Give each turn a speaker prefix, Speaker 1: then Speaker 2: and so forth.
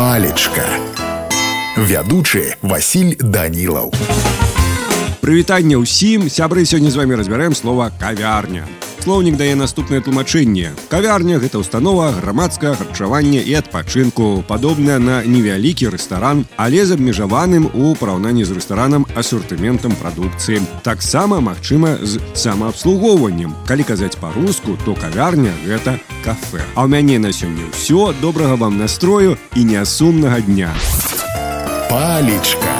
Speaker 1: палечка вядучы Васіль данілаў
Speaker 2: прывітанне ўсім сябры сёння з вами разбярэм слова кавярня Слоўнік дае наступнае тлумачэнне. Кавярня гэта ўстанова грамадскага харчавання і адпачынку, падобная на невялікі рэстаран, але з абмежаваным у параўнанні з рэстаранам асортыментам прадукцыі. Таксама магчыма з самаабслугоўваннем. Калі казаць па-руску, то кавярня гэта кафе. А ў мяне на сёння ўсё добрага вам настрою і нясумнага дня.
Speaker 1: Палічка.